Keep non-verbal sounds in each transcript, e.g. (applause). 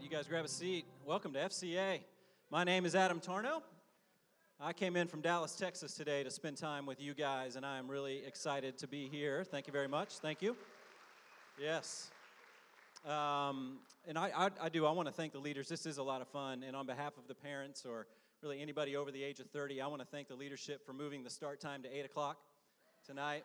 right, you guys grab a seat. Welcome to FCA. My name is Adam Tarnow. I came in from Dallas, Texas today to spend time with you guys, and I am really excited to be here. Thank you very much. Thank you. Yes. Um, and I, I, I do, I want to thank the leaders. This is a lot of fun. And on behalf of the parents or really anybody over the age of 30, I want to thank the leadership for moving the start time to 8 o'clock tonight.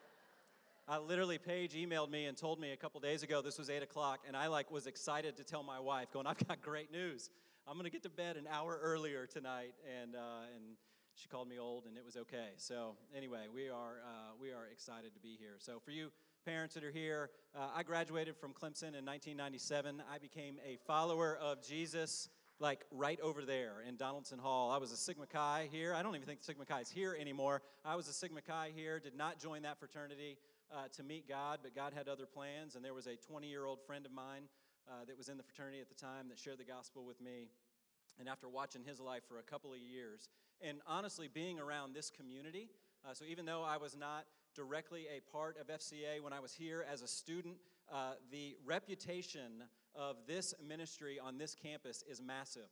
I literally, Paige emailed me and told me a couple days ago this was 8 o'clock, and I like was excited to tell my wife, going, I've got great news. I'm to get to bed an hour earlier tonight. And, uh, and she called me old, and it was okay. So anyway, we are, uh, we are excited to be here. So for you parents that are here, uh, I graduated from Clemson in 1997. I became a follower of Jesus like right over there in Donaldson Hall. I was a Sigma Chi here. I don't even think Sigma Chi is here anymore. I was a Sigma Chi here, did not join that fraternity uh, to meet God, but God had other plans. And there was a 20 year old friend of mine uh, that was in the fraternity at the time that shared the gospel with me. And after watching his life for a couple of years, and honestly being around this community, uh, so even though I was not directly a part of FCA when I was here as a student, uh, the reputation of this ministry on this campus is massive.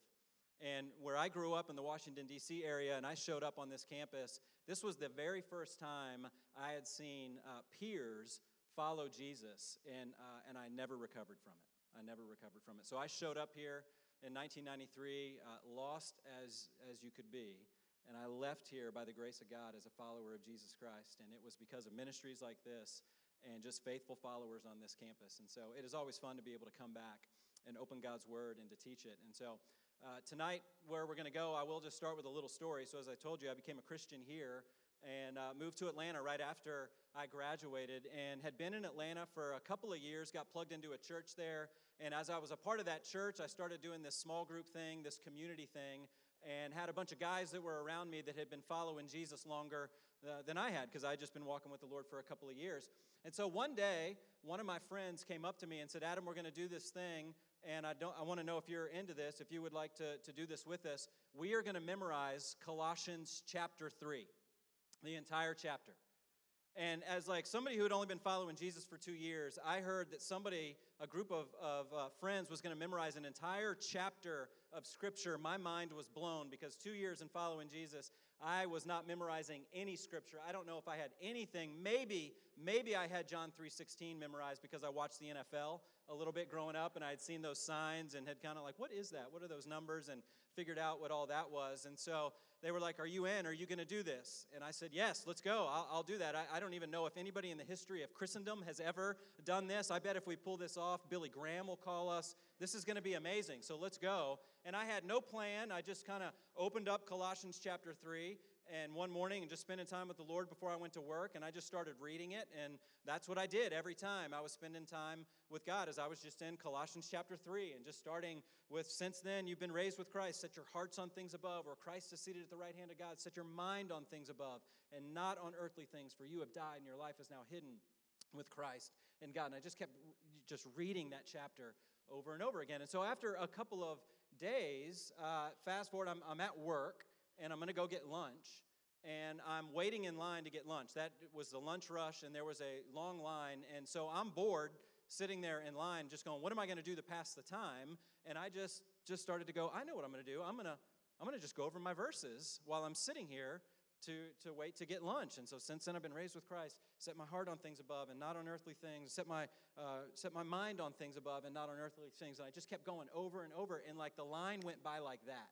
And where I grew up in the Washington, D.C. area, and I showed up on this campus, this was the very first time I had seen uh, peers follow Jesus, and, uh, and I never recovered from it. I never recovered from it. So I showed up here in 1993, uh, lost as, as you could be, and I left here by the grace of God as a follower of Jesus Christ. And it was because of ministries like this and just faithful followers on this campus. And so it is always fun to be able to come back and open God's Word and to teach it. And so uh, tonight, where we're going to go, I will just start with a little story. So, as I told you, I became a Christian here and uh, moved to Atlanta right after I graduated and had been in Atlanta for a couple of years, got plugged into a church there. And as I was a part of that church, I started doing this small group thing, this community thing, and had a bunch of guys that were around me that had been following Jesus longer uh, than I had because I had just been walking with the Lord for a couple of years. And so one day, one of my friends came up to me and said, Adam, we're going to do this thing and I, don't, I want to know if you're into this, if you would like to, to do this with us. We are going to memorize Colossians chapter 3, the entire chapter. And as like somebody who had only been following Jesus for two years, I heard that somebody, a group of, of uh, friends, was going to memorize an entire chapter of Scripture. My mind was blown because two years in following Jesus, I was not memorizing any Scripture. I don't know if I had anything. Maybe, maybe I had John 3.16 memorized because I watched the NFL a little bit growing up and I had seen those signs and had kind of like, what is that? What are those numbers? And figured out what all that was. And so they were like, Are you in? Are you going to do this? And I said, Yes, let's go. I'll, I'll do that. I, I, don't even know if anybody in the history of Christendom has ever done this. I bet if we pull this off, Billy Graham will call us. This is going to be amazing. So let's go. And I had no plan. I just kind of opened up Colossians chapter 3 and one morning and just spending time with the Lord before I went to work, and I just started reading it, and that's what I did every time I was spending time with God, as I was just in Colossians chapter 3, and just starting with, Since then you've been raised with Christ, set your hearts on things above, or Christ is seated at the right hand of God, set your mind on things above, and not on earthly things, for you have died, and your life is now hidden with Christ and God. And I just kept just reading that chapter over and over again. And so after a couple of days, uh, fast forward, I'm, I'm at work and I'm going to go get lunch. And I'm waiting in line to get lunch. That was the lunch rush, and there was a long line. And so I'm bored sitting there in line, just going, What am I going to do to pass the time? And I just, just started to go, I know what I'm going to do. I'm going to, I'm going to just go over my verses while I'm sitting here to, to wait to get lunch. And so since then, I've been raised with Christ, set my heart on things above and not on earthly things, set my, uh, set my mind on things above and not on earthly things. And I just kept going over and over. And like the line went by like that.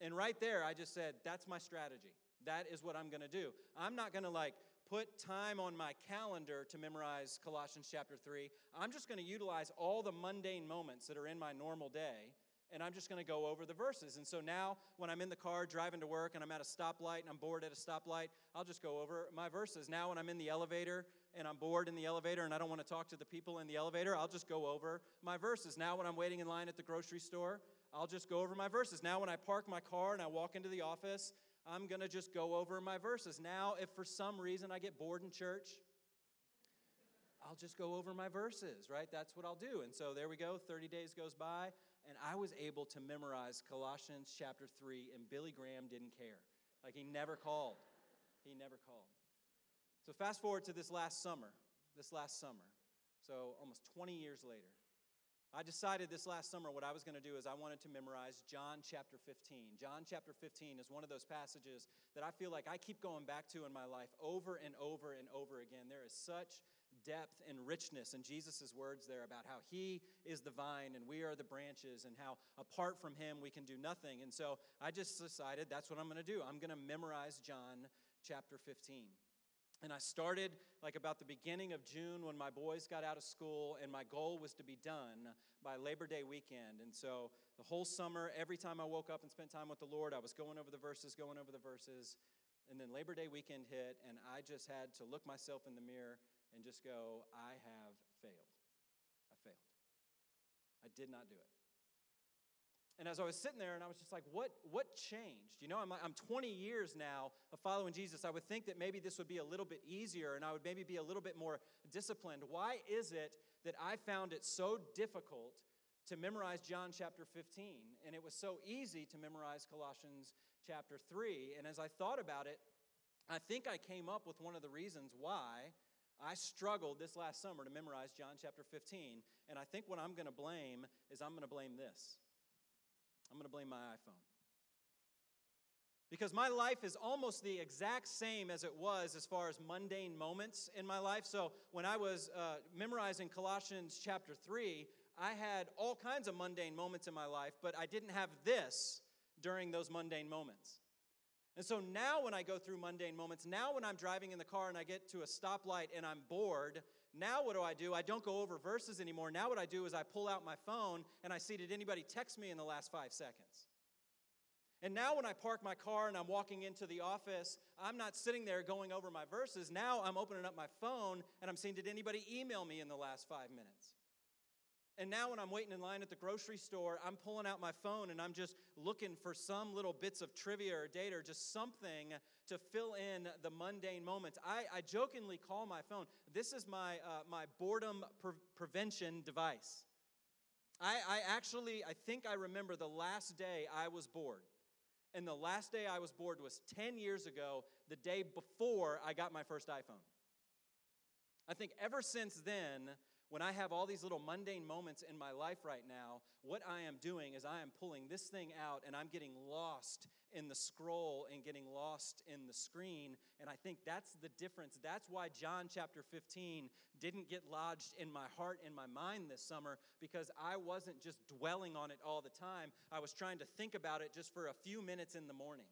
And right there, I just said, that's my strategy. That is what I'm going to do. I'm not going to like put time on my calendar to memorize Colossians chapter 3. I'm just going to utilize all the mundane moments that are in my normal day and I'm just going to go over the verses. And so now, when I'm in the car driving to work and I'm at a stoplight and I'm bored at a stoplight, I'll just go over my verses. Now, when I'm in the elevator and I'm bored in the elevator and I don't want to talk to the people in the elevator, I'll just go over my verses. Now, when I'm waiting in line at the grocery store, I'll just go over my verses. Now, when I park my car and I walk into the office, I'm going to just go over my verses. Now, if for some reason I get bored in church, I'll just go over my verses, right? That's what I'll do. And so there we go. 30 days goes by, and I was able to memorize Colossians chapter 3, and Billy Graham didn't care. Like, he never called. He never called. So, fast forward to this last summer, this last summer. So, almost 20 years later. I decided this last summer what I was going to do is I wanted to memorize John chapter 15. John chapter 15 is one of those passages that I feel like I keep going back to in my life over and over and over again. There is such depth and richness in Jesus' words there about how he is the vine and we are the branches and how apart from him we can do nothing. And so I just decided that's what I'm going to do. I'm going to memorize John chapter 15. And I started like about the beginning of June when my boys got out of school, and my goal was to be done by Labor Day weekend. And so the whole summer, every time I woke up and spent time with the Lord, I was going over the verses, going over the verses. And then Labor Day weekend hit, and I just had to look myself in the mirror and just go, I have failed. I failed. I did not do it. And as I was sitting there and I was just like, what, what changed? You know, I'm, I'm 20 years now of following Jesus. I would think that maybe this would be a little bit easier and I would maybe be a little bit more disciplined. Why is it that I found it so difficult to memorize John chapter 15? And it was so easy to memorize Colossians chapter 3. And as I thought about it, I think I came up with one of the reasons why I struggled this last summer to memorize John chapter 15. And I think what I'm going to blame is I'm going to blame this. I'm going to blame my iPhone. Because my life is almost the exact same as it was as far as mundane moments in my life. So when I was uh, memorizing Colossians chapter 3, I had all kinds of mundane moments in my life, but I didn't have this during those mundane moments. And so now, when I go through mundane moments, now when I'm driving in the car and I get to a stoplight and I'm bored, now what do I do? I don't go over verses anymore. Now, what I do is I pull out my phone and I see did anybody text me in the last five seconds? And now, when I park my car and I'm walking into the office, I'm not sitting there going over my verses. Now, I'm opening up my phone and I'm seeing did anybody email me in the last five minutes? And now, when I'm waiting in line at the grocery store, I'm pulling out my phone and I'm just looking for some little bits of trivia or data or just something to fill in the mundane moments. I, I jokingly call my phone, this is my, uh, my boredom pre- prevention device. I, I actually, I think I remember the last day I was bored. And the last day I was bored was 10 years ago, the day before I got my first iPhone. I think ever since then, when I have all these little mundane moments in my life right now, what I am doing is I am pulling this thing out and I'm getting lost in the scroll and getting lost in the screen. And I think that's the difference. That's why John chapter 15 didn't get lodged in my heart and my mind this summer because I wasn't just dwelling on it all the time. I was trying to think about it just for a few minutes in the morning.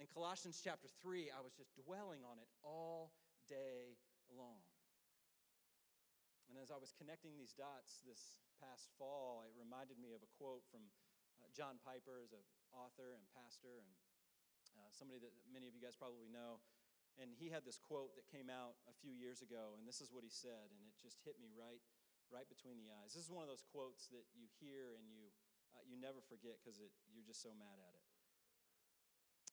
In Colossians chapter 3, I was just dwelling on it all day as I was connecting these dots this past fall, it reminded me of a quote from uh, John Piper, as an author and pastor, and uh, somebody that many of you guys probably know. And he had this quote that came out a few years ago, and this is what he said, and it just hit me right, right between the eyes. This is one of those quotes that you hear and you, uh, you never forget because you're just so mad at it.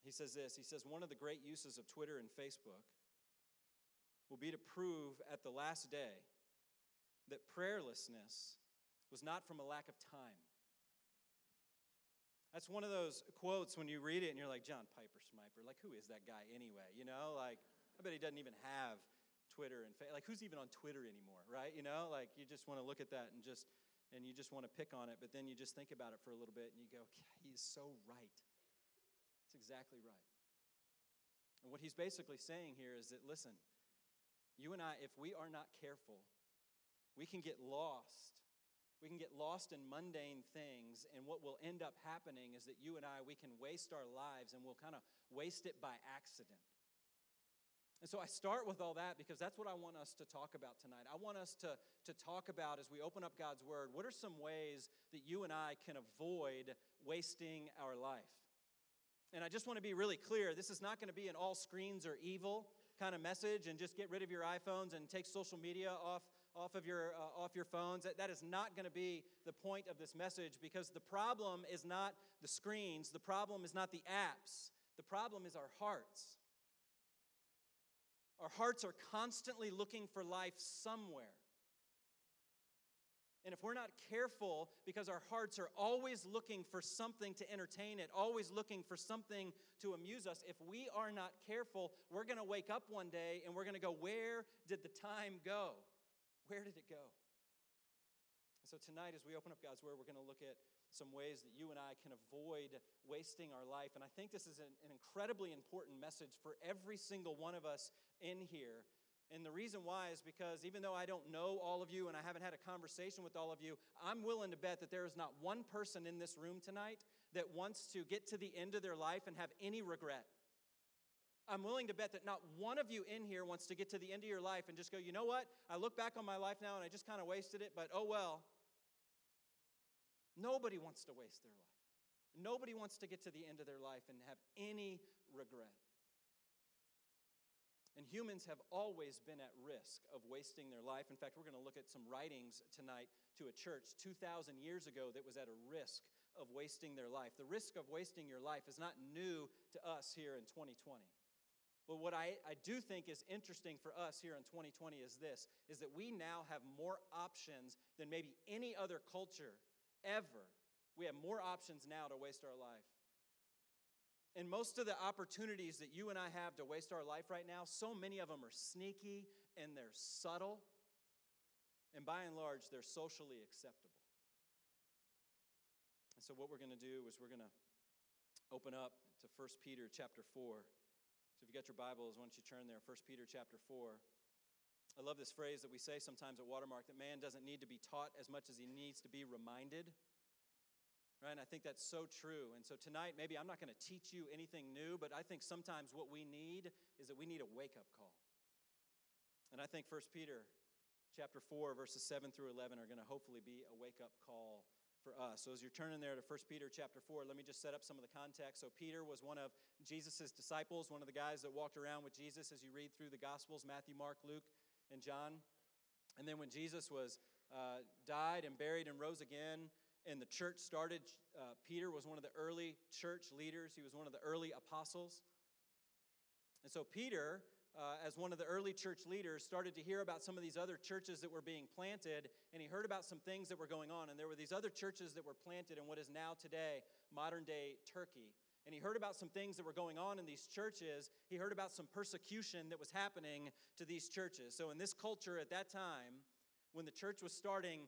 He says this He says, One of the great uses of Twitter and Facebook will be to prove at the last day that prayerlessness was not from a lack of time. That's one of those quotes when you read it and you're like, John Piper Smiper, like, who is that guy anyway? You know, like, I bet he doesn't even have Twitter and Facebook. like, who's even on Twitter anymore, right? You know, like, you just want to look at that and just, and you just want to pick on it, but then you just think about it for a little bit and you go, he's so right. It's exactly right. And what he's basically saying here is that, listen, you and I, if we are not careful, we can get lost. We can get lost in mundane things, and what will end up happening is that you and I, we can waste our lives and we'll kind of waste it by accident. And so I start with all that because that's what I want us to talk about tonight. I want us to, to talk about as we open up God's Word what are some ways that you and I can avoid wasting our life? And I just want to be really clear this is not going to be an all screens are evil kind of message and just get rid of your iPhones and take social media off, off of your, uh, off your phones. That, that is not going to be the point of this message because the problem is not the screens, the problem is not the apps, the problem is our hearts. Our hearts are constantly looking for life somewhere. And if we're not careful, because our hearts are always looking for something to entertain it, always looking for something to amuse us, if we are not careful, we're going to wake up one day and we're going to go, Where did the time go? Where did it go? And so tonight, as we open up God's Word, we're going to look at some ways that you and I can avoid wasting our life. And I think this is an, an incredibly important message for every single one of us in here. And the reason why is because even though I don't know all of you and I haven't had a conversation with all of you, I'm willing to bet that there is not one person in this room tonight that wants to get to the end of their life and have any regret. I'm willing to bet that not one of you in here wants to get to the end of your life and just go, you know what? I look back on my life now and I just kind of wasted it, but oh well. Nobody wants to waste their life. Nobody wants to get to the end of their life and have any regret. And humans have always been at risk of wasting their life. In fact, we're going to look at some writings tonight to a church 2,000 years ago that was at a risk of wasting their life. The risk of wasting your life is not new to us here in 2020. But what I, I do think is interesting for us here in 2020 is this is that we now have more options than maybe any other culture ever. We have more options now to waste our life. And most of the opportunities that you and I have to waste our life right now, so many of them are sneaky and they're subtle. And by and large, they're socially acceptable. And so what we're going to do is we're going to open up to 1 Peter chapter 4. So if you got your Bibles, why don't you turn there? 1 Peter chapter 4. I love this phrase that we say sometimes at Watermark that man doesn't need to be taught as much as he needs to be reminded. Right? And I think that's so true. And so tonight, maybe I'm not going to teach you anything new, but I think sometimes what we need is that we need a wake up call. And I think 1 Peter chapter 4, verses 7 through 11 are going to hopefully be a wake up call for us. So as you're turning there to 1 Peter chapter 4, let me just set up some of the context. So Peter was one of Jesus' disciples, one of the guys that walked around with Jesus as you read through the Gospels Matthew, Mark, Luke, and John. And then when Jesus was uh, died and buried and rose again, and the church started. Uh, Peter was one of the early church leaders, he was one of the early apostles. And so, Peter, uh, as one of the early church leaders, started to hear about some of these other churches that were being planted, and he heard about some things that were going on. And there were these other churches that were planted in what is now today modern day Turkey. And he heard about some things that were going on in these churches. He heard about some persecution that was happening to these churches. So, in this culture at that time, when the church was starting,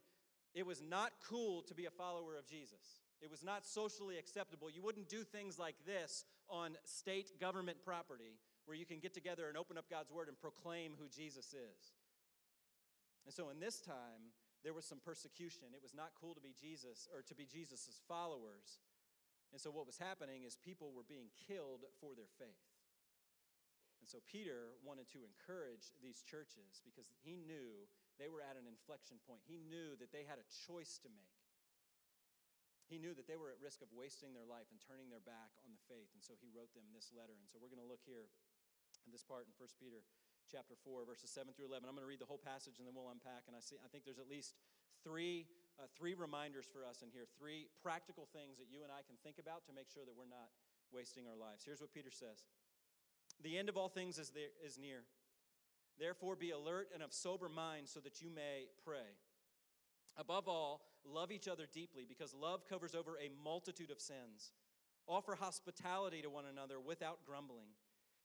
it was not cool to be a follower of Jesus. It was not socially acceptable. You wouldn't do things like this on state government property where you can get together and open up God's word and proclaim who Jesus is. And so in this time, there was some persecution. It was not cool to be Jesus or to be Jesus' followers. And so what was happening is people were being killed for their faith. And so Peter wanted to encourage these churches because he knew they were at an inflection point. He knew that they had a choice to make. He knew that they were at risk of wasting their life and turning their back on the faith. And so he wrote them this letter. And so we're going to look here this part in 1 Peter chapter 4 verses 7 through 11 i'm going to read the whole passage and then we'll unpack and i see i think there's at least three uh, three reminders for us in here three practical things that you and i can think about to make sure that we're not wasting our lives here's what peter says the end of all things is, there, is near Therefore, be alert and of sober mind so that you may pray. Above all, love each other deeply because love covers over a multitude of sins. Offer hospitality to one another without grumbling.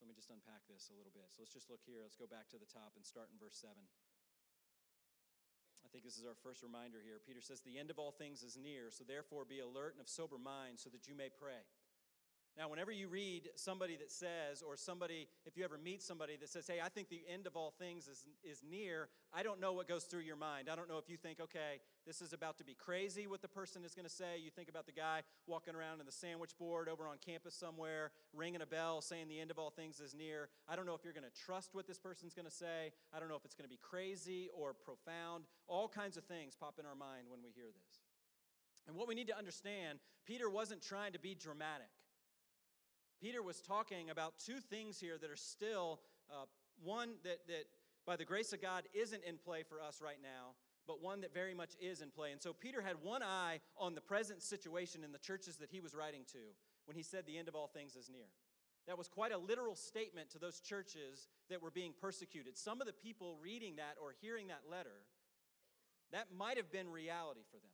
So let me just unpack this a little bit. So let's just look here. Let's go back to the top and start in verse 7. I think this is our first reminder here. Peter says, The end of all things is near, so therefore be alert and of sober mind so that you may pray. Now, whenever you read somebody that says, or somebody, if you ever meet somebody that says, hey, I think the end of all things is, is near, I don't know what goes through your mind. I don't know if you think, okay, this is about to be crazy what the person is going to say. You think about the guy walking around in the sandwich board over on campus somewhere, ringing a bell, saying the end of all things is near. I don't know if you're going to trust what this person's going to say. I don't know if it's going to be crazy or profound. All kinds of things pop in our mind when we hear this. And what we need to understand, Peter wasn't trying to be dramatic. Peter was talking about two things here that are still uh, one that, that, by the grace of God, isn't in play for us right now, but one that very much is in play. And so Peter had one eye on the present situation in the churches that he was writing to when he said, The end of all things is near. That was quite a literal statement to those churches that were being persecuted. Some of the people reading that or hearing that letter, that might have been reality for them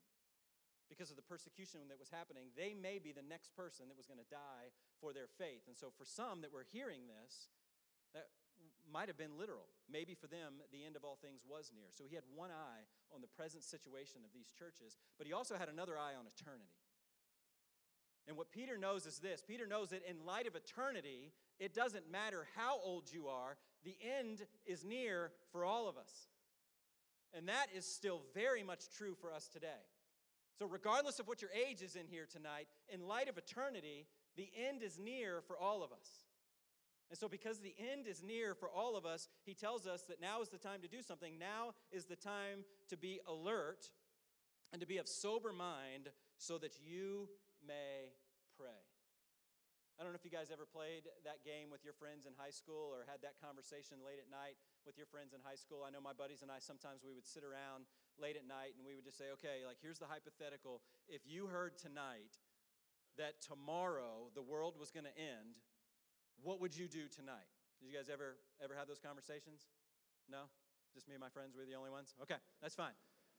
because of the persecution that was happening. They may be the next person that was going to die for their faith. And so, for some that were hearing this, that might have been literal. Maybe for them, the end of all things was near. So, he had one eye on the present situation of these churches, but he also had another eye on eternity. And what Peter knows is this Peter knows that in light of eternity, it doesn't matter how old you are, the end is near for all of us. And that is still very much true for us today. So, regardless of what your age is in here tonight, in light of eternity, the end is near for all of us. And so, because the end is near for all of us, he tells us that now is the time to do something. Now is the time to be alert and to be of sober mind so that you may pray. I don't know if you guys ever played that game with your friends in high school or had that conversation late at night with your friends in high school. I know my buddies and I sometimes we would sit around late at night and we would just say, okay, like here's the hypothetical. If you heard tonight that tomorrow the world was going to end, what would you do tonight? Did you guys ever ever have those conversations? No? Just me and my friends, we're the only ones? Okay, that's fine.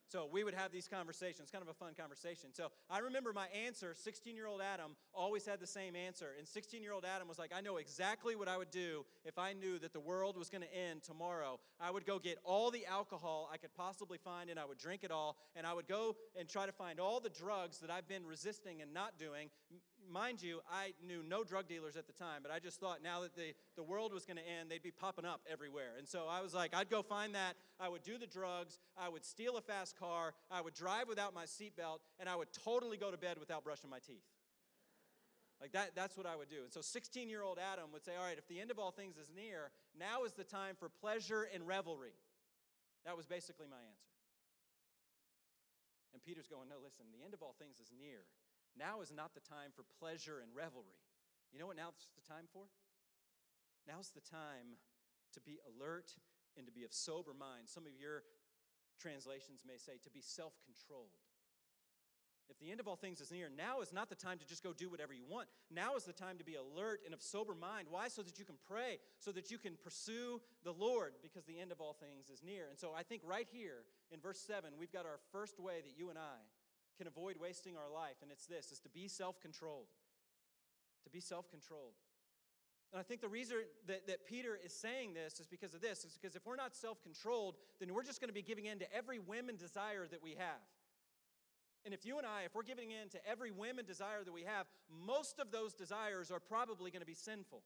So we would have these conversations, kind of a fun conversation. So I remember my answer, 16 year old Adam always had the same answer. And 16 year old Adam was like, I know exactly what I would do if I knew that the world was going to end tomorrow. I would go get all the alcohol I could possibly find and I would drink it all. And I would go and try to find all the drugs that I've been resisting and not doing. Mind you, I knew no drug dealers at the time, but I just thought now that the, the world was going to end, they'd be popping up everywhere. And so I was like, I'd go find that. I would do the drugs. I would steal a fast car, I would drive without my seatbelt, and I would totally go to bed without brushing my teeth. Like that, that's what I would do. And so 16 year old Adam would say, All right, if the end of all things is near, now is the time for pleasure and revelry. That was basically my answer. And Peter's going, No, listen, the end of all things is near. Now is not the time for pleasure and revelry. You know what now's the time for? Now's the time to be alert and to be of sober mind. Some of your translations may say, to be self controlled. If the end of all things is near, now is not the time to just go do whatever you want. Now is the time to be alert and of sober mind. Why? So that you can pray, so that you can pursue the Lord, because the end of all things is near. And so I think right here in verse 7, we've got our first way that you and I can avoid wasting our life, and it's this is to be self-controlled. To be self-controlled. And I think the reason that, that Peter is saying this is because of this, is because if we're not self controlled, then we're just going to be giving in to every whim and desire that we have. And if you and I, if we're giving in to every whim and desire that we have, most of those desires are probably going to be sinful.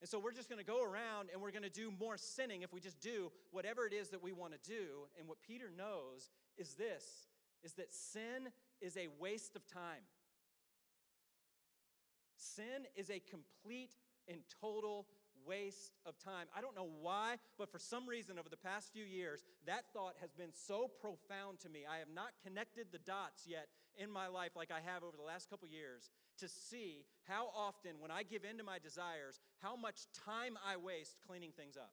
And so we're just going to go around and we're going to do more sinning if we just do whatever it is that we want to do. And what Peter knows is this is that sin is a waste of time. Sin is a complete and total waste of time. I don't know why, but for some reason over the past few years, that thought has been so profound to me. I have not connected the dots yet in my life like I have over the last couple years to see how often, when I give in to my desires, how much time I waste cleaning things up.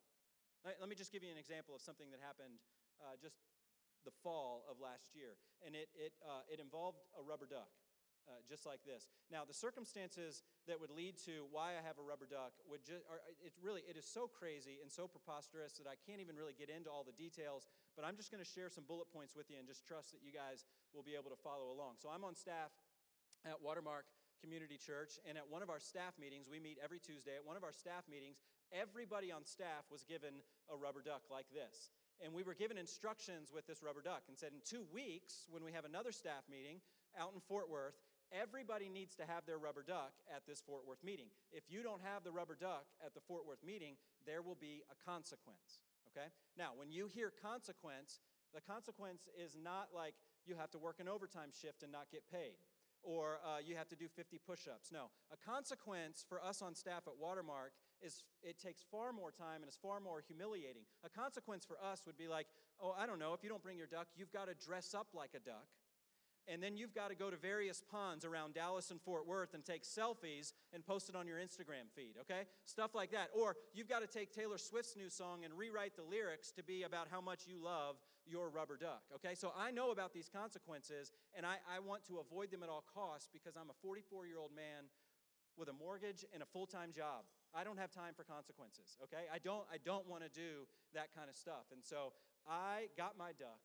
Let me just give you an example of something that happened uh, just the fall of last year, and it, it, uh, it involved a rubber duck uh, just like this. Now, the circumstances that would lead to why I have a rubber duck would just, are, it's really, it is so crazy and so preposterous that I can't even really get into all the details, but I'm just going to share some bullet points with you and just trust that you guys will be able to follow along. So I'm on staff at Watermark Community Church, and at one of our staff meetings, we meet every Tuesday. At one of our staff meetings, everybody on staff was given a rubber duck like this. And we were given instructions with this rubber duck and said, in two weeks, when we have another staff meeting out in Fort Worth, everybody needs to have their rubber duck at this Fort Worth meeting. If you don't have the rubber duck at the Fort Worth meeting, there will be a consequence. Okay? Now, when you hear consequence, the consequence is not like you have to work an overtime shift and not get paid, or uh, you have to do 50 push ups. No. A consequence for us on staff at Watermark is it takes far more time and is far more humiliating. A consequence for us would be like, oh, I don't know, if you don't bring your duck, you've got to dress up like a duck and then you've got to go to various ponds around Dallas and Fort Worth and take selfies and post it on your Instagram feed, okay? Stuff like that. Or you've got to take Taylor Swift's new song and rewrite the lyrics to be about how much you love your rubber duck, okay? So I know about these consequences, and I, I want to avoid them at all costs because I'm a 44 year old man with a mortgage and a full time job. I don't have time for consequences, okay? I don't, I don't want to do that kind of stuff. And so I got my duck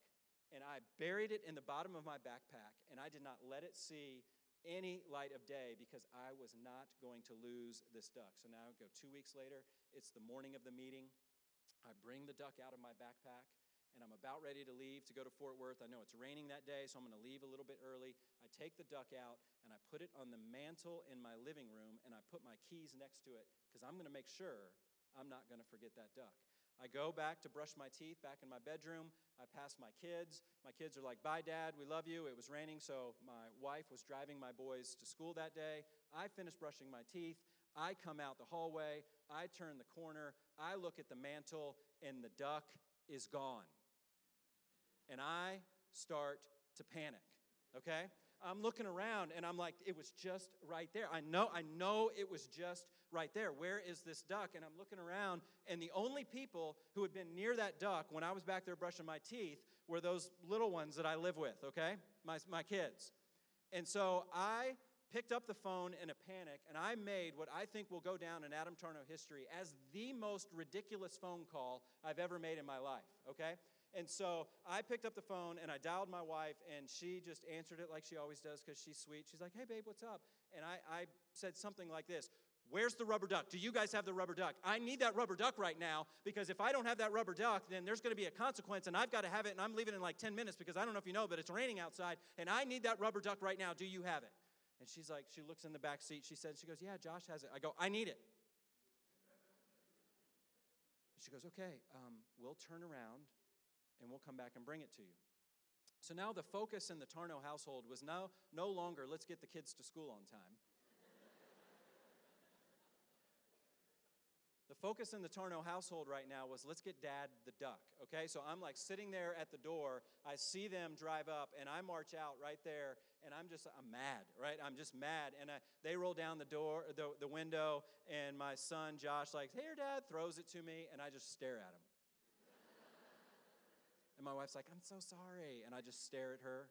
and I buried it in the bottom of my backpack and I did not let it see any light of day because I was not going to lose this duck. So now I go two weeks later, it's the morning of the meeting. I bring the duck out of my backpack and I'm about ready to leave to go to Fort Worth. I know it's raining that day, so I'm going to leave a little bit early. I take the duck out and I put it on the mantle in my living room and I put my keys next to it because I'm going to make sure I'm not going to forget that duck. I go back to brush my teeth back in my bedroom. I pass my kids. My kids are like, Bye, Dad, we love you. It was raining, so my wife was driving my boys to school that day. I finish brushing my teeth. I come out the hallway. I turn the corner. I look at the mantle, and the duck is gone and I start to panic, okay? I'm looking around and I'm like, it was just right there. I know, I know it was just right there. Where is this duck? And I'm looking around, and the only people who had been near that duck when I was back there brushing my teeth were those little ones that I live with, okay? My, my kids. And so I picked up the phone in a panic and I made what I think will go down in Adam Tarnow history as the most ridiculous phone call I've ever made in my life, okay? And so I picked up the phone and I dialed my wife, and she just answered it like she always does because she's sweet. She's like, hey, babe, what's up? And I, I said something like this Where's the rubber duck? Do you guys have the rubber duck? I need that rubber duck right now because if I don't have that rubber duck, then there's going to be a consequence and I've got to have it and I'm leaving in like 10 minutes because I don't know if you know, but it's raining outside and I need that rubber duck right now. Do you have it? And she's like, she looks in the back seat. She said, she goes, yeah, Josh has it. I go, I need it. She goes, okay, um, we'll turn around and we'll come back and bring it to you. So now the focus in the Tarnow household was now no longer let's get the kids to school on time. the focus in the Tarnow household right now was let's get dad the duck. Okay, so I'm like sitting there at the door. I see them drive up, and I march out right there, and I'm just I'm mad, right? I'm just mad, and I, they roll down the door, the, the window, and my son Josh like, "Hey, dad," throws it to me, and I just stare at him. And my wife's like, I'm so sorry. And I just stare at her.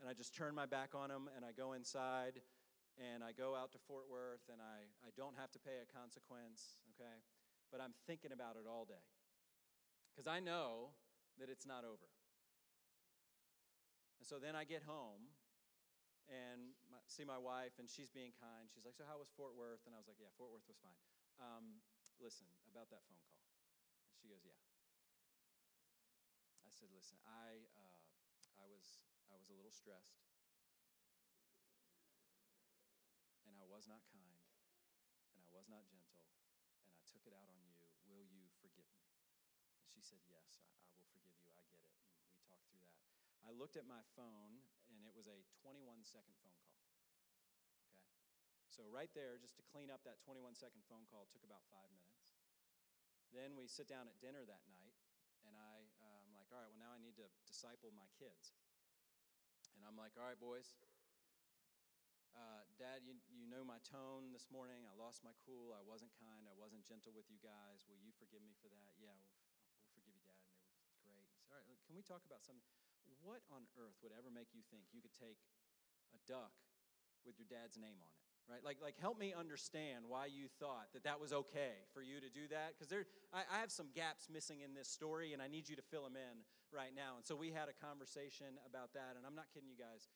And I just turn my back on him and I go inside and I go out to Fort Worth and I, I don't have to pay a consequence, okay? But I'm thinking about it all day. Because I know that it's not over. And so then I get home and my, see my wife, and she's being kind. She's like, So, how was Fort Worth? And I was like, Yeah, Fort Worth was fine. Um, listen, about that phone call. And she goes, Yeah. Said, listen, I, uh, I, was, I was a little stressed, and I was not kind, and I was not gentle, and I took it out on you. Will you forgive me? And she said, Yes, I, I will forgive you. I get it. And we talked through that. I looked at my phone, and it was a 21 second phone call. Okay? So, right there, just to clean up that 21 second phone call, took about five minutes. Then we sit down at dinner that night, like, all right, well, now I need to disciple my kids. And I'm like, all right, boys. Uh, Dad, you, you know my tone this morning. I lost my cool. I wasn't kind. I wasn't gentle with you guys. Will you forgive me for that? Yeah, we'll, we'll forgive you, Dad. And they were great. I said, all right, can we talk about something? What on earth would ever make you think you could take a duck with your dad's name on it? Right? Like like help me understand why you thought that that was okay for you to do that because there I, I, have some gaps missing in this story and i need you to fill them in right now. And so we had a conversation about that and i'm not kidding you guys.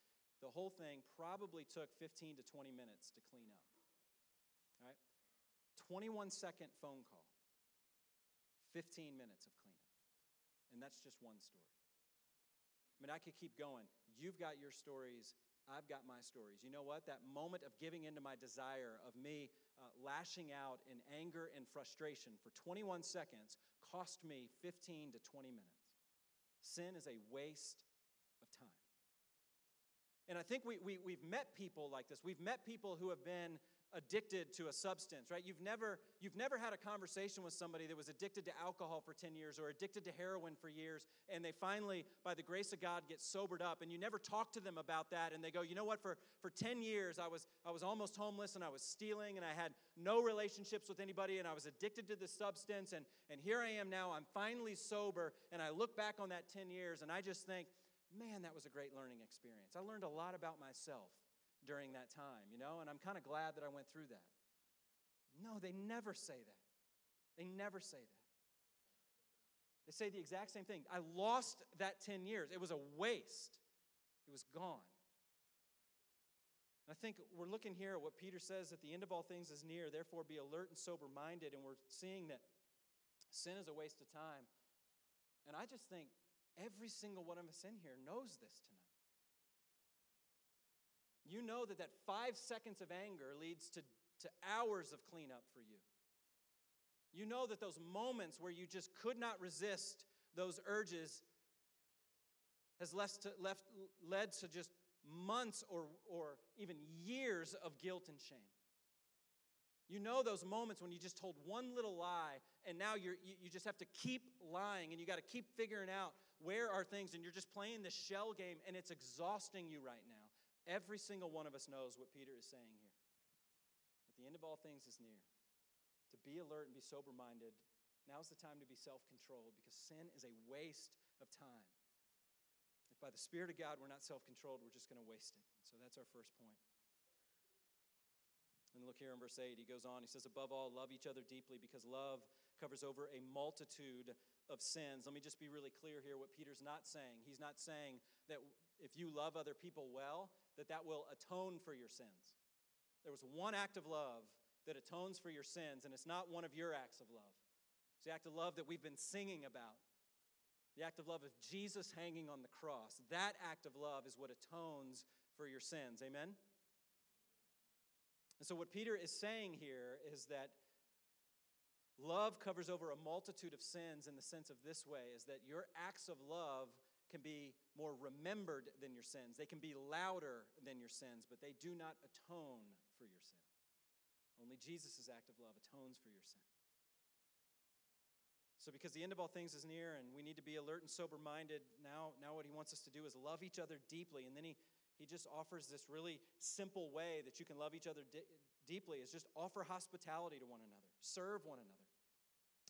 The whole thing probably took 15 to 20 minutes to clean up all right? 21 second phone call 15 minutes of cleanup and that's just one story. I mean i could keep going. You've got your stories I've got my stories. You know what? That moment of giving into my desire, of me uh, lashing out in anger and frustration for 21 seconds, cost me 15 to 20 minutes. Sin is a waste of time. And I think we, we, we've met people like this. We've met people who have been addicted to a substance, right? You've never, you've never had a conversation with somebody that was addicted to alcohol for 10 years or addicted to heroin for years, and they finally, by the grace of God, get sobered up, and you never talk to them about that, and they go, you know what, for, for 10 years I was, I was almost homeless and I was stealing and I had no relationships with anybody and I was addicted to the substance, and, and here I am now, I'm finally sober, and I look back on that 10 years and I just think, man, that was a great learning experience. I learned a lot about myself during that time, you know, and I'm kind of glad that I went through that. No, they never say that. They never say that. They say the exact same thing. I lost that 10 years. It was a waste, it was gone. I think we're looking here at what Peter says at the end of all things is near, therefore be alert and sober minded. And we're seeing that sin is a waste of time. And I just think every single one of us in here knows this tonight. You know that that five seconds of anger leads to, to hours of cleanup for you. You know that those moments where you just could not resist those urges has left, to, left led to just months or, or even years of guilt and shame. You know those moments when you just told one little lie and now you, you just have to keep lying and you got to keep figuring out where are things and you're just playing this shell game and it's exhausting you right now. Every single one of us knows what Peter is saying here. At the end of all things is near. To be alert and be sober minded, now's the time to be self controlled because sin is a waste of time. If by the Spirit of God we're not self controlled, we're just going to waste it. So that's our first point. And look here in verse 8, he goes on, he says, Above all, love each other deeply because love covers over a multitude of sins. Let me just be really clear here what Peter's not saying. He's not saying that if you love other people well, that that will atone for your sins. There was one act of love that atones for your sins, and it's not one of your acts of love. It's the act of love that we've been singing about. The act of love of Jesus hanging on the cross. That act of love is what atones for your sins. Amen? And so, what Peter is saying here is that love covers over a multitude of sins in the sense of this way is that your acts of love can be more remembered than your sins. They can be louder than your sins, but they do not atone for your sin. Only Jesus' act of love atones for your sin. So, because the end of all things is near and we need to be alert and sober minded, now, now what he wants us to do is love each other deeply. And then he, he just offers this really simple way that you can love each other deeply is just offer hospitality to one another, serve one another,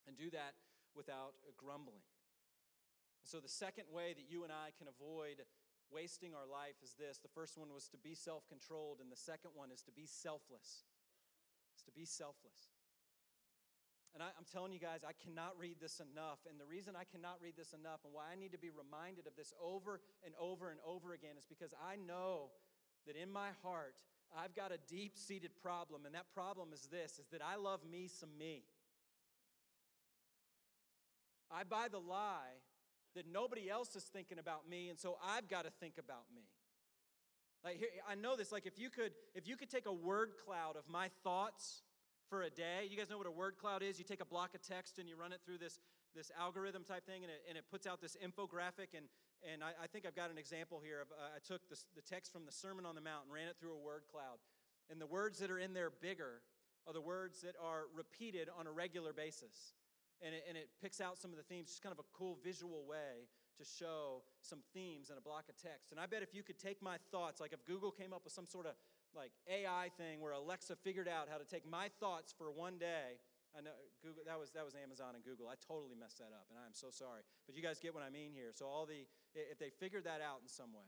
and do that without grumbling. And so, the second way that you and I can avoid wasting our life is this the first one was to be self controlled, and the second one is to be selfless. It's to be selfless. And I, am telling you guys, I cannot read this enough. And the reason I cannot read this enough and why I need to be reminded of this over and over and over again is because I know that in my heart, I've got a deep seated problem. And that problem is this is that I love me some me. I buy the lie that nobody else is thinking about me, and so I've got to think about me. Like here, I know this. Like if you could, if you could take a word cloud of my thoughts for a day, you guys know what a word cloud is. You take a block of text and you run it through this this algorithm type thing, and it, and it puts out this infographic. And and I, I think I've got an example here. Of, uh, I took this, the text from the Sermon on the Mount and ran it through a word cloud, and the words that are in there bigger are the words that are repeated on a regular basis and it, and it picks out some of the themes, just kind of a cool visual way to show some themes in a block of text. And I bet if you could take my thoughts, like if Google came up with some sort of like AI thing where Alexa figured out how to take my thoughts for one day. I know Google that was that was Amazon and Google. I totally messed that up, and I am so sorry. But you guys get what I mean here. So all the if they figured that out in some way,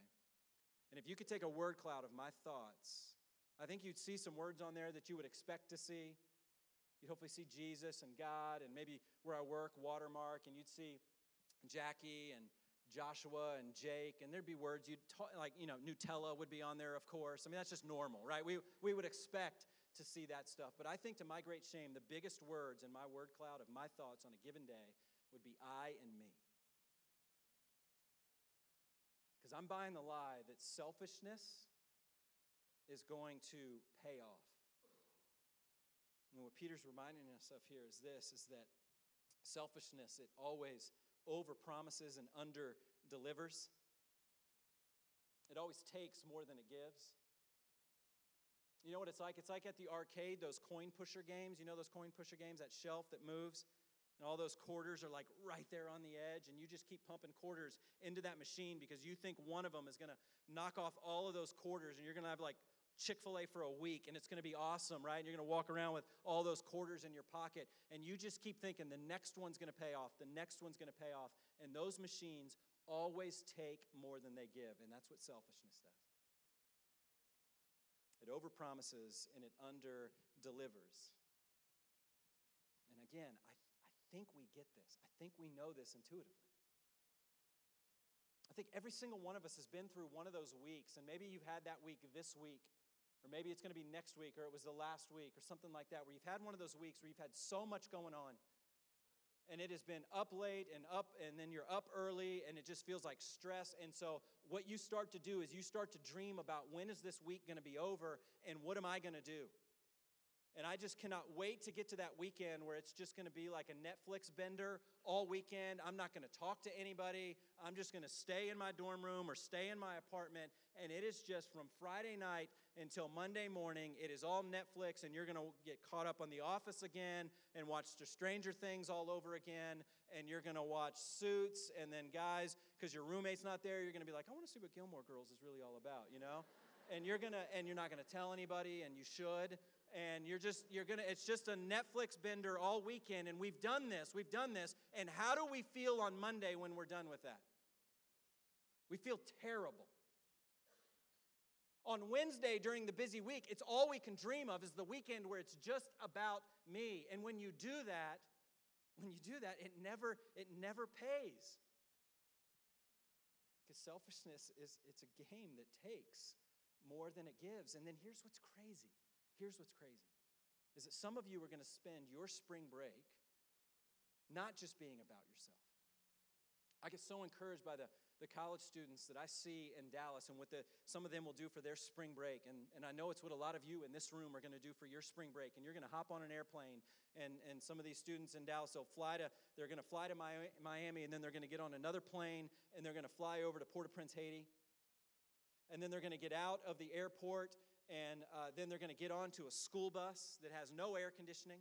and if you could take a word cloud of my thoughts, I think you'd see some words on there that you would expect to see You'd hopefully see Jesus and God, and maybe where I work, Watermark, and you'd see Jackie and Joshua and Jake, and there'd be words you'd talk, like, you know, Nutella would be on there, of course. I mean, that's just normal, right? We, we would expect to see that stuff. But I think, to my great shame, the biggest words in my word cloud of my thoughts on a given day would be I and me. Because I'm buying the lie that selfishness is going to pay off. And what Peter's reminding us of here is this is that selfishness, it always over promises and under delivers. It always takes more than it gives. You know what it's like? It's like at the arcade, those coin pusher games. You know those coin pusher games, that shelf that moves? And all those quarters are like right there on the edge, and you just keep pumping quarters into that machine because you think one of them is gonna knock off all of those quarters, and you're gonna have like Chick fil A for a week, and it's gonna be awesome, right? And you're gonna walk around with all those quarters in your pocket, and you just keep thinking the next one's gonna pay off, the next one's gonna pay off. And those machines always take more than they give, and that's what selfishness does. It overpromises and it under delivers. And again, I, I think we get this. I think we know this intuitively. I think every single one of us has been through one of those weeks, and maybe you've had that week this week, or maybe it's going to be next week, or it was the last week, or something like that, where you've had one of those weeks where you've had so much going on and it has been up late and up and then you're up early and it just feels like stress. And so what you start to do is you start to dream about when is this week going to be over and what am i going to do and I just cannot wait to get to that weekend where it's just going to be like a Netflix bender all weekend. I'm not going to talk to anybody. I'm just going to stay in my dorm room or stay in my apartment. And it is just from Friday night until Monday morning. It is all Netflix, and you're going to get caught up on The Office again and watch the Stranger Things all over again. And you're going to watch Suits. And then, guys, because your roommate's not there, you're going to be like, I want to see what Gilmore Girls is really all about, you know? and you're going to, and you're not going to tell anybody, and you should and you're just you're gonna it's just a netflix bender all weekend and we've done this we've done this and how do we feel on monday when we're done with that? We feel terrible. On wednesday during the busy week it's all we can dream of is the weekend where it's just about me and when you do that when you do that it never it never pays. Because selfishness is it's a game that takes more than it gives and then here's what's crazy Here's what's crazy is that some of you are going to spend your spring break not just being about yourself. I get so encouraged by the, the college students that I see in Dallas and what the, some of them will do for their spring break. And, and I know it's what a lot of you in this room are going to do for your spring break. And you're going to hop on an airplane, and, and some of these students in Dallas, they'll fly to, they're going to fly to Miami, and then they're going to get on another plane, and they're going to fly over to Port-au-Prince, Haiti. And then they're going to get out of the airport and uh, then they're going to get onto a school bus that has no air conditioning.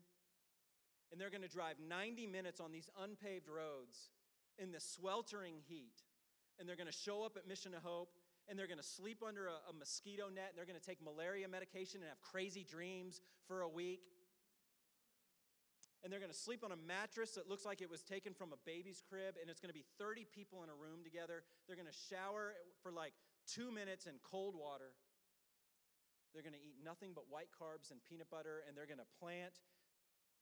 And they're going to drive 90 minutes on these unpaved roads in the sweltering heat. And they're going to show up at Mission of Hope and they're going to sleep under a, a mosquito net and they're going to take malaria medication and have crazy dreams for a week. And they're going to sleep on a mattress that looks like it was taken from a baby's crib, and it's going to be 30 people in a room together. They're going to shower for like two minutes in cold water. They're going to eat nothing but white carbs and peanut butter, and they're going to plant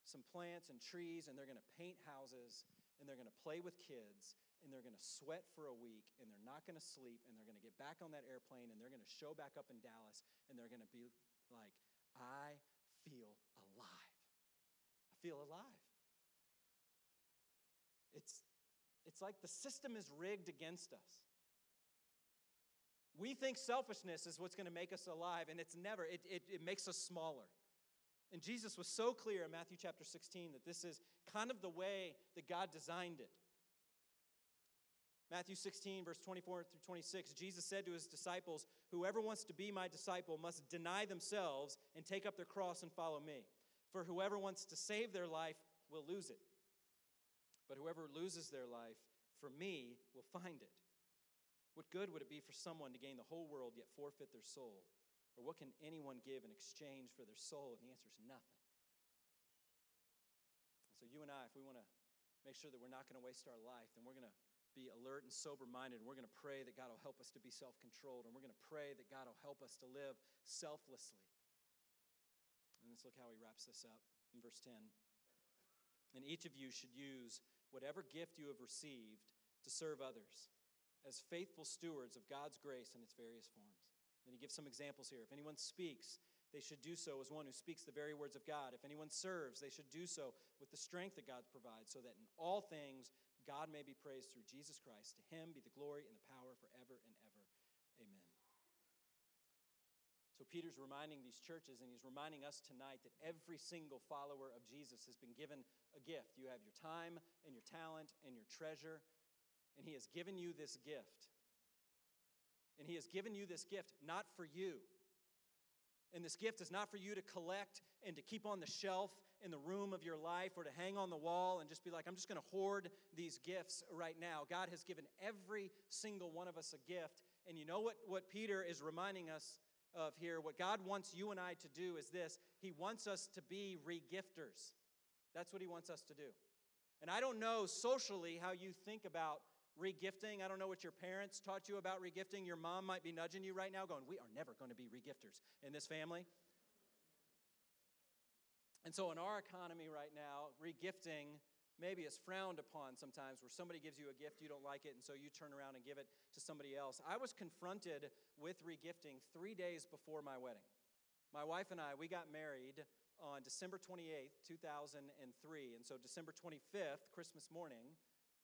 some plants and trees, and they're going to paint houses, and they're going to play with kids, and they're going to sweat for a week, and they're not going to sleep, and they're going to get back on that airplane, and they're going to show back up in Dallas, and they're going to be like, I feel alive. I feel alive. It's, it's like the system is rigged against us. We think selfishness is what's going to make us alive, and it's never, it, it, it makes us smaller. And Jesus was so clear in Matthew chapter 16 that this is kind of the way that God designed it. Matthew 16, verse 24 through 26, Jesus said to his disciples, Whoever wants to be my disciple must deny themselves and take up their cross and follow me. For whoever wants to save their life will lose it. But whoever loses their life for me will find it. What good would it be for someone to gain the whole world yet forfeit their soul? Or what can anyone give in exchange for their soul? And the answer is nothing. And so, you and I, if we want to make sure that we're not going to waste our life, then we're going to be alert and sober minded. We're going to pray that God will help us to be self controlled. And we're going to pray that God will help us to live selflessly. And let's look how he wraps this up in verse 10. And each of you should use whatever gift you have received to serve others as faithful stewards of God's grace in its various forms. Then he gives some examples here. If anyone speaks, they should do so as one who speaks the very words of God. If anyone serves, they should do so with the strength that God provides, so that in all things God may be praised through Jesus Christ. To him be the glory and the power forever and ever. Amen. So Peter's reminding these churches, and he's reminding us tonight that every single follower of Jesus has been given a gift. You have your time and your talent and your treasure and He has given you this gift. And He has given you this gift not for you. And this gift is not for you to collect and to keep on the shelf in the room of your life or to hang on the wall and just be like, I'm just going to hoard these gifts right now. God has given every single one of us a gift. And you know what, what Peter is reminding us of here? What God wants you and I to do is this He wants us to be regifters. That's what He wants us to do. And I don't know socially how you think about regifting. I don't know what your parents taught you about regifting. Your mom might be nudging you right now, going, We are never going to be regifters in this family. And so, in our economy right now, regifting maybe is frowned upon sometimes, where somebody gives you a gift, you don't like it, and so you turn around and give it to somebody else. I was confronted with regifting three days before my wedding. My wife and I, we got married on December 28th, 2003. And so, December 25th, Christmas morning,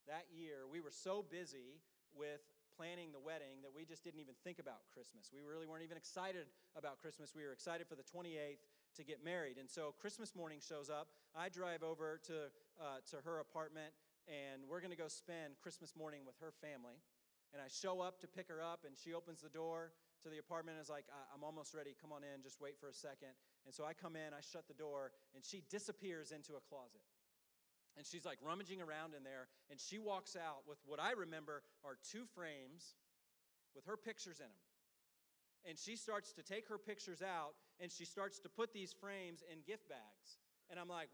that year, we were so busy with planning the wedding that we just didn't even think about Christmas. We really weren't even excited about Christmas. We were excited for the 28th to get married. And so Christmas morning shows up. I drive over to, uh, to her apartment, and we're going to go spend Christmas morning with her family. And I show up to pick her up, and she opens the door to the apartment and is like, I'm almost ready. Come on in. Just wait for a second. And so I come in, I shut the door, and she disappears into a closet. And she's like rummaging around in there, and she walks out with what I remember are two frames with her pictures in them. And she starts to take her pictures out, and she starts to put these frames in gift bags. And I'm like,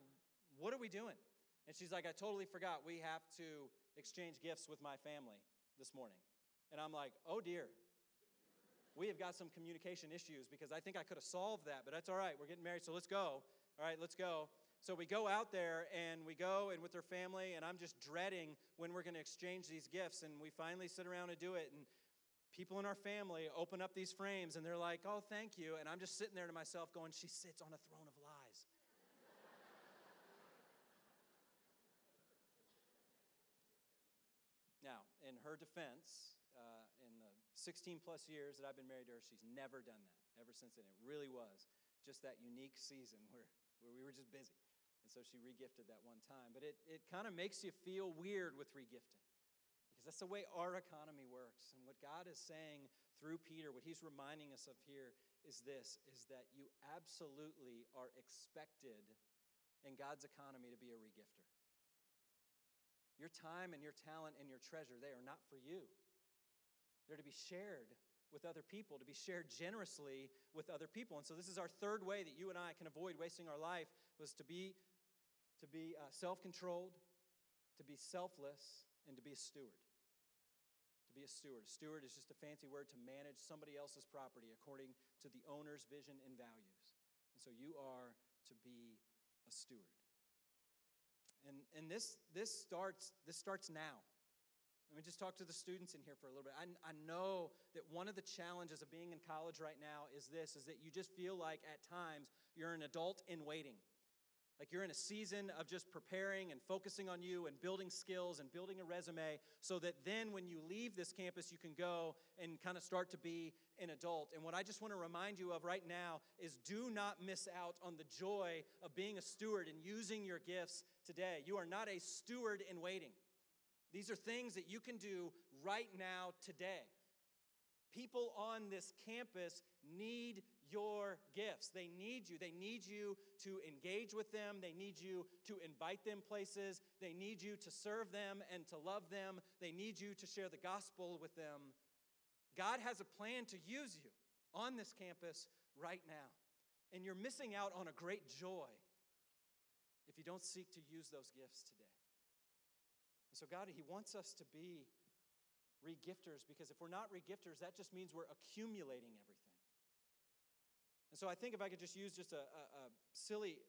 what are we doing? And she's like, I totally forgot. We have to exchange gifts with my family this morning. And I'm like, oh dear. we have got some communication issues because I think I could have solved that, but that's all right. We're getting married, so let's go. All right, let's go. So we go out there and we go and with their family, and I'm just dreading when we're going to exchange these gifts. And we finally sit around and do it. And people in our family open up these frames and they're like, oh, thank you. And I'm just sitting there to myself going, she sits on a throne of lies. (laughs) now, in her defense, uh, in the 16 plus years that I've been married to her, she's never done that ever since then. It really was just that unique season (laughs) where, where we were just busy. And so she regifted that one time. But it, it kind of makes you feel weird with regifting because that's the way our economy works. And what God is saying through Peter, what he's reminding us of here is this is that you absolutely are expected in God's economy to be a regifter. Your time and your talent and your treasure, they are not for you. They're to be shared with other people, to be shared generously with other people. And so this is our third way that you and I can avoid wasting our life was to be to be uh, self controlled, to be selfless, and to be a steward. To be a steward. A steward is just a fancy word to manage somebody else's property according to the owner's vision and values. And so you are to be a steward. And, and this, this, starts, this starts now. Let me just talk to the students in here for a little bit. I, I know that one of the challenges of being in college right now is this, is that you just feel like at times you're an adult in waiting. Like you're in a season of just preparing and focusing on you and building skills and building a resume so that then when you leave this campus, you can go and kind of start to be an adult. And what I just want to remind you of right now is do not miss out on the joy of being a steward and using your gifts today. You are not a steward in waiting. These are things that you can do right now today. People on this campus need your gifts. They need you. They need you to engage with them. They need you to invite them places. They need you to serve them and to love them. They need you to share the gospel with them. God has a plan to use you on this campus right now. And you're missing out on a great joy if you don't seek to use those gifts today. And so, God, He wants us to be regifters because if we're not regifters, that just means we're accumulating everything. And so I think if I could just use just a, a, a, silly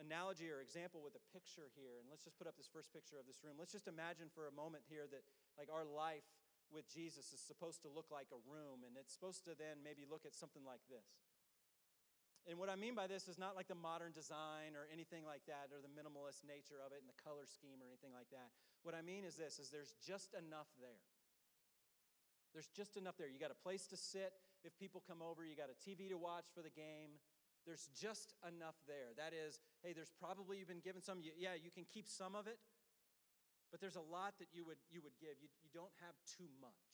analogy or example with a picture here, and let's just put up this first picture of this room. Let's just imagine for a moment here that like our life with Jesus is supposed to look like a room, and it's supposed to then maybe look at something like this. And what I mean by this is not like the modern design or anything like that, or the minimalist nature of it and the color scheme or anything like that. What I mean is this is there's just enough there there's just enough there. You got a place to sit if people come over, you got a TV to watch for the game. There's just enough there. That is, hey, there's probably you've been given some. Yeah, you can keep some of it, but there's a lot that you would you would give. You, you don't have too much.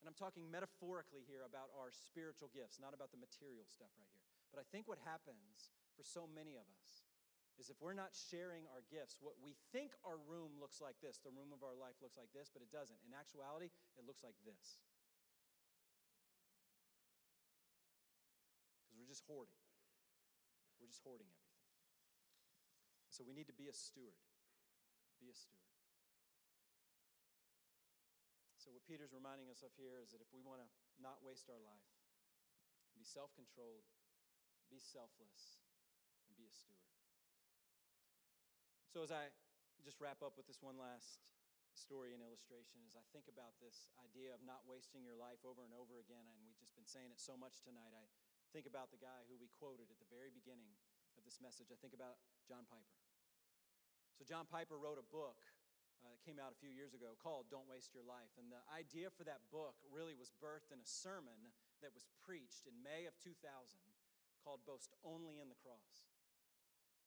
And I'm talking metaphorically here about our spiritual gifts, not about the material stuff right here. But I think what happens for so many of us is if we're not sharing our gifts, what we think our room looks like this, the room of our life looks like this, but it doesn't. In actuality, it looks like this. Because we're just hoarding. We're just hoarding everything. So we need to be a steward. Be a steward. So, what Peter's reminding us of here is that if we want to not waste our life, be self controlled, be selfless, and be a steward. So, as I just wrap up with this one last story and illustration, as I think about this idea of not wasting your life over and over again, and we've just been saying it so much tonight, I think about the guy who we quoted at the very beginning of this message. I think about John Piper. So, John Piper wrote a book uh, that came out a few years ago called Don't Waste Your Life. And the idea for that book really was birthed in a sermon that was preached in May of 2000 called Boast Only in the Cross.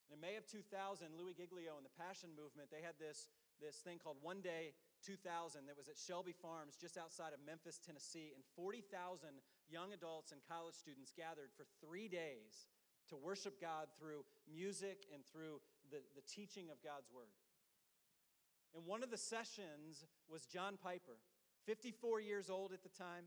And in May of 2000, Louie Giglio and the Passion Movement, they had this, this thing called One Day 2000 that was at Shelby Farms just outside of Memphis, Tennessee. And 40,000 young adults and college students gathered for three days to worship God through music and through the, the teaching of God's Word. And one of the sessions was John Piper, 54 years old at the time,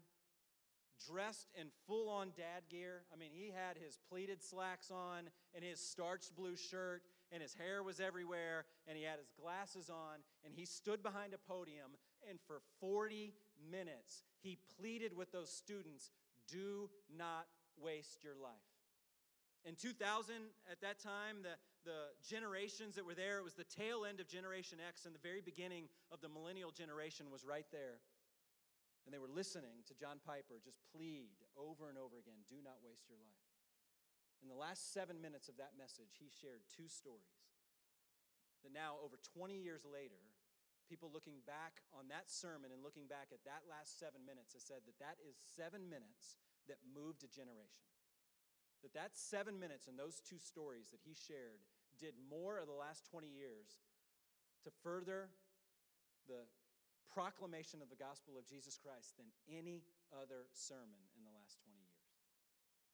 dressed in full on dad gear. I mean, he had his pleated slacks on and his starched blue shirt, and his hair was everywhere, and he had his glasses on, and he stood behind a podium, and for 40 minutes, he pleaded with those students do not waste your life. In 2000, at that time, the, the generations that were there, it was the tail end of Generation X, and the very beginning of the millennial generation was right there. And they were listening to John Piper just plead over and over again do not waste your life. In the last seven minutes of that message, he shared two stories that now, over 20 years later, people looking back on that sermon and looking back at that last seven minutes have said that that is seven minutes that moved a generation that that seven minutes and those two stories that he shared did more of the last 20 years to further the proclamation of the gospel of Jesus Christ than any other sermon in the last 20 years.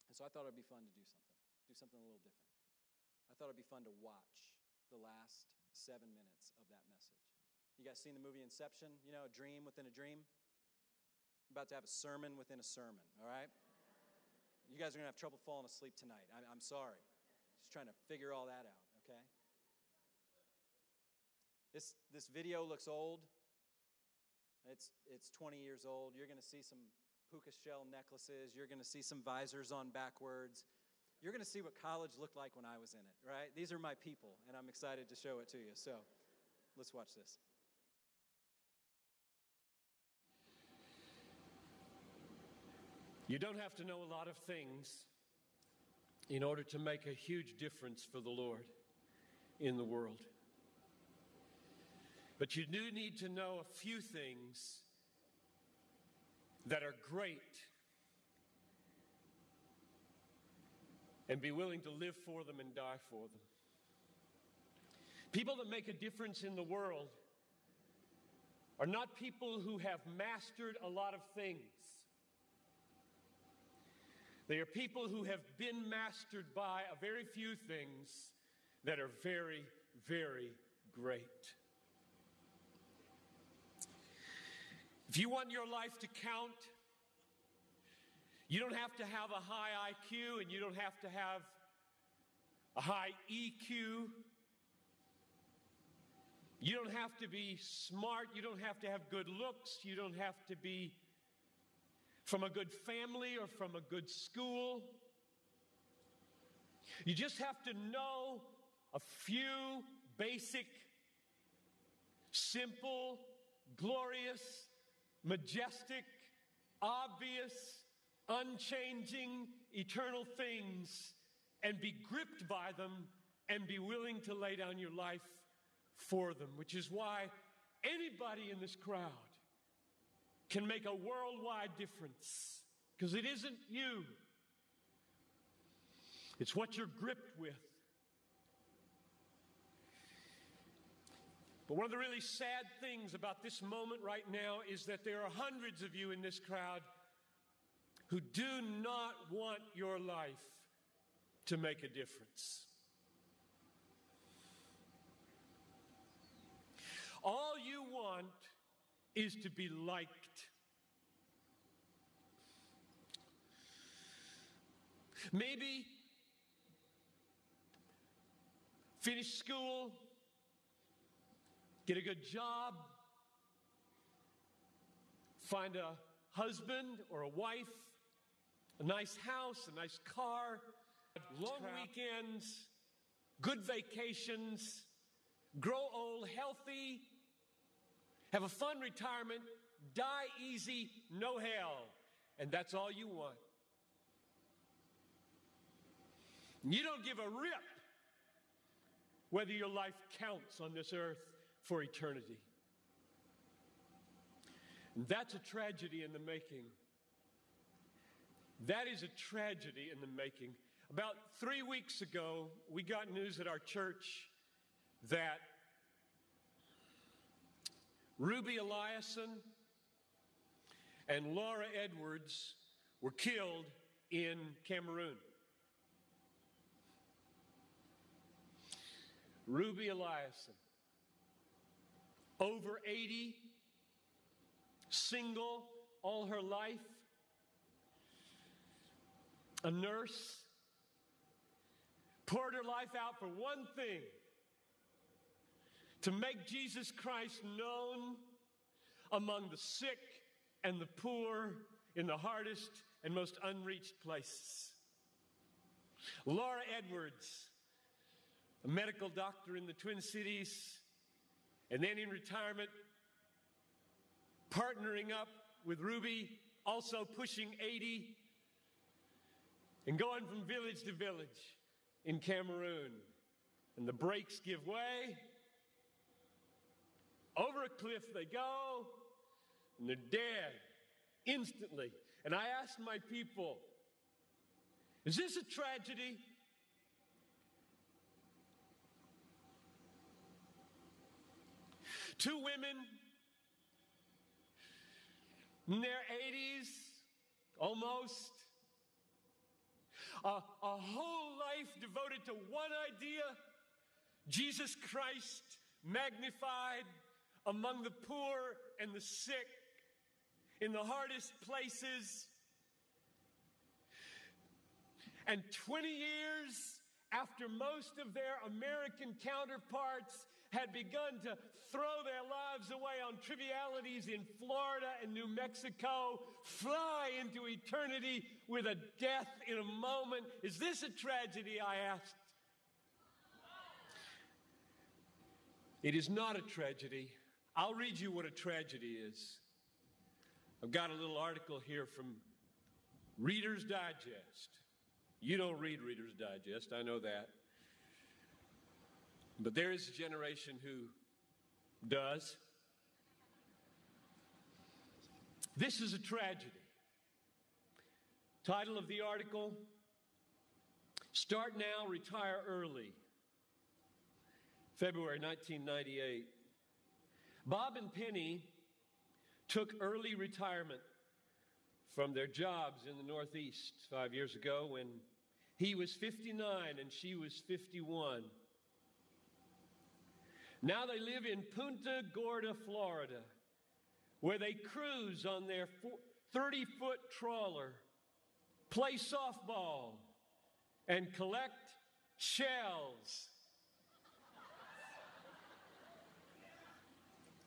And so I thought it'd be fun to do something, do something a little different. I thought it'd be fun to watch the last seven minutes of that message. You guys seen the movie Inception? You know, a dream within a dream? I'm about to have a sermon within a sermon, all right? You guys are to have trouble falling asleep tonight. I'm, I'm sorry. Just trying to figure all that out, okay? This, this video looks old. It's, it's 20 years old. You're going to see some puka shell necklaces. You're going to see some visors on backwards. You're going to see what college looked like when I was in it, right? These are my people, and I'm excited to show it to you. So let's watch this. You don't have to know a lot of things in order to make a huge difference for the Lord in the world. But you do need to know a few things that are great and be willing to live for them and die for them. People that make a difference in the world are not people who have mastered a lot of things. They are people who have been mastered by a very few things that are very, very great. If you want your life to count, you don't have to have a high IQ and you don't have to have a high EQ. You don't have to be smart. You don't have to have good looks. You don't have to be from a good family or from a good school. You just have to know a few basic, simple, glorious, majestic, obvious, unchanging, eternal things and be gripped by them and be willing to lay down your life for them, which is why anybody in this crowd can make a worldwide difference because it isn't you, it's what you're gripped with. But one of the really sad things about this moment right now is that there are hundreds of you in this crowd who do not want your life to make a difference. All you want is to be liked. Maybe finish school, get a good job, find a husband or a wife, a nice house, a nice car, long weekends, good vacations, grow old healthy, have a fun retirement, die easy, no hell. And that's all you want. You don't give a rip whether your life counts on this earth for eternity. And that's a tragedy in the making. That is a tragedy in the making. About three weeks ago, we got news at our church that Ruby Eliason and Laura Edwards were killed in Cameroon. Ruby Eliason, over 80, single all her life, a nurse, poured her life out for one thing to make Jesus Christ known among the sick and the poor in the hardest and most unreached places. Laura Edwards, a medical doctor in the Twin Cities, and then in retirement, partnering up with Ruby, also pushing 80, and going from village to village in Cameroon. And the brakes give way. Over a cliff they go, and they're dead instantly. And I asked my people, is this a tragedy? Two women in their 80s, almost. A, a whole life devoted to one idea Jesus Christ magnified among the poor and the sick in the hardest places. And 20 years after most of their American counterparts had begun to throw their lives away on trivialities in Florida and New Mexico, fly into eternity with a death in a moment. Is this a tragedy? I asked. It is not a tragedy. I'll read you what a tragedy is. I've got a little article here from Reader's Digest. You don't read Reader's Digest, I know that. But there is a generation who does. This is a tragedy. Title of the article Start Now, Retire Early. February 1998. Bob and Penny took early retirement from their jobs in the Northeast five years ago when he was 59 and she was 51. Now they live in Punta Gorda, Florida, where they cruise on their 30 foot trawler, play softball, and collect shells.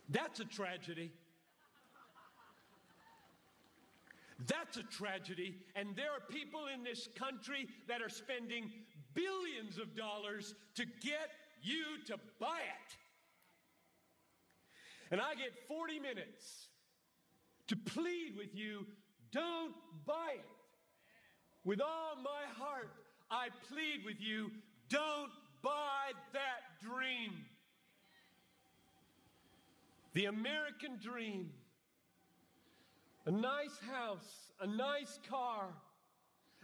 That's a tragedy. That's a tragedy. And there are people in this country that are spending billions of dollars to get you to buy it. And I get 40 minutes to plead with you don't buy it. With all my heart, I plead with you don't buy that dream. The American dream. A nice house, a nice car,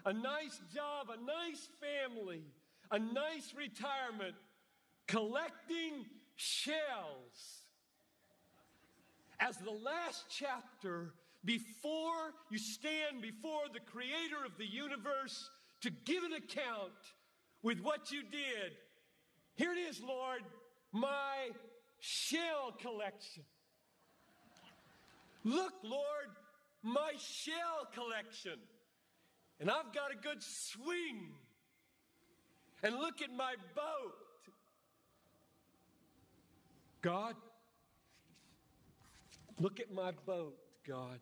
a nice job, a nice family, a nice retirement, collecting shells as the last chapter before you stand before the creator of the universe to give an account with what you did. Here it is, Lord, my shell collection. Look, Lord, my shell collection. And I've got a good swing. And look at my boat. God, look at my boat, God.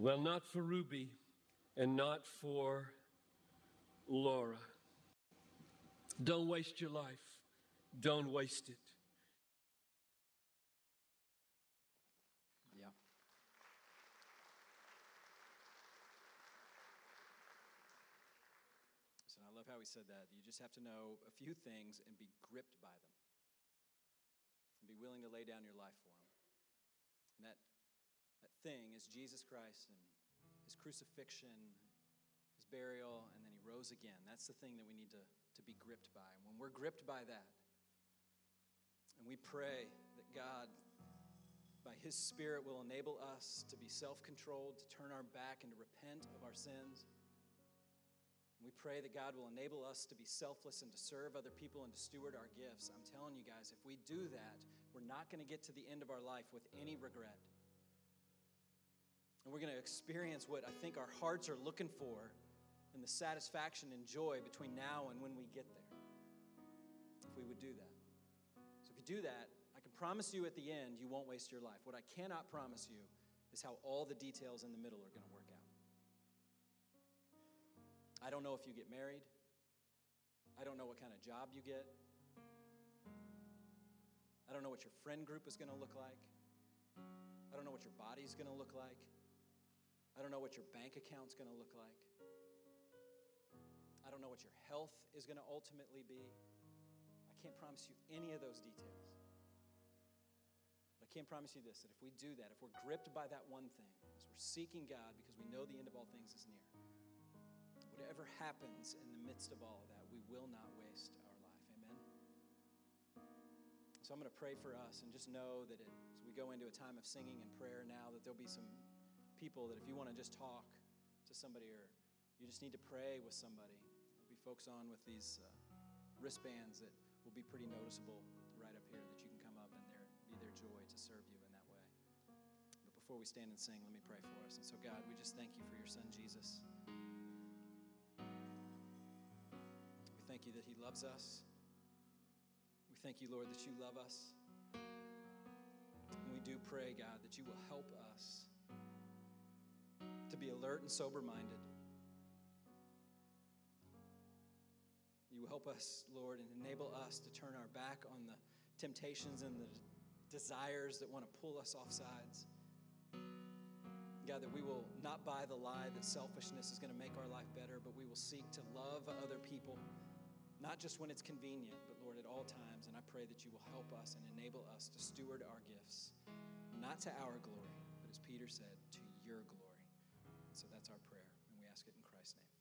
Well, not for Ruby and not for Laura. Don't waste your life. Don't waste it. Yeah. Listen, I love how he said that. You just have to know a few things and be gripped by them. And be willing to lay down your life for them. Thing is Jesus Christ and his crucifixion, his burial, and then he rose again. That's the thing that we need to, to be gripped by. And when we're gripped by that, and we pray that God, by His Spirit, will enable us to be self controlled, to turn our back and to repent of our sins. We pray that God will enable us to be selfless and to serve other people and to steward our gifts. I'm telling you guys, if we do that, we're not going to get to the end of our life with any regret. And we're going to experience what I think our hearts are looking for and the satisfaction and joy between now and when we get there. If we would do that. So if you do that, I can promise you at the end you won't waste your life. What I cannot promise you is how all the details in the middle are going to work out. I don't know if you get married. I don't know what kind of job you get. I don't know what your friend group is going to look like. I don't know what your body's going to look like. I don't know what your bank account's going to look like. I don't know what your health is going to ultimately be. I can't promise you any of those details. But I can promise you this that if we do that, if we're gripped by that one thing, as we're seeking God because we know the end of all things is near, whatever happens in the midst of all of that, we will not waste our life. Amen? So I'm going to pray for us and just know that it, as we go into a time of singing and prayer now, that there'll be some people that if you want to just talk to somebody or you just need to pray with somebody, there'll be folks on with these uh, wristbands that will be pretty noticeable right up here that you can come up and there be their joy to serve you in that way. But before we stand and sing, let me pray for us. And so, God, we just thank you for your son, Jesus. We thank you that he loves us. We thank you, Lord, that you love us. And we do pray, God, that you will help us to be alert and sober minded. You help us, Lord, and enable us to turn our back on the temptations and the desires that want to pull us off sides. God, that we will not buy the lie that selfishness is going to make our life better, but we will seek to love other people, not just when it's convenient, but Lord, at all times. And I pray that you will help us and enable us to steward our gifts, not to our glory, but as Peter said, to your glory. So that's our prayer, and we ask it in Christ's name.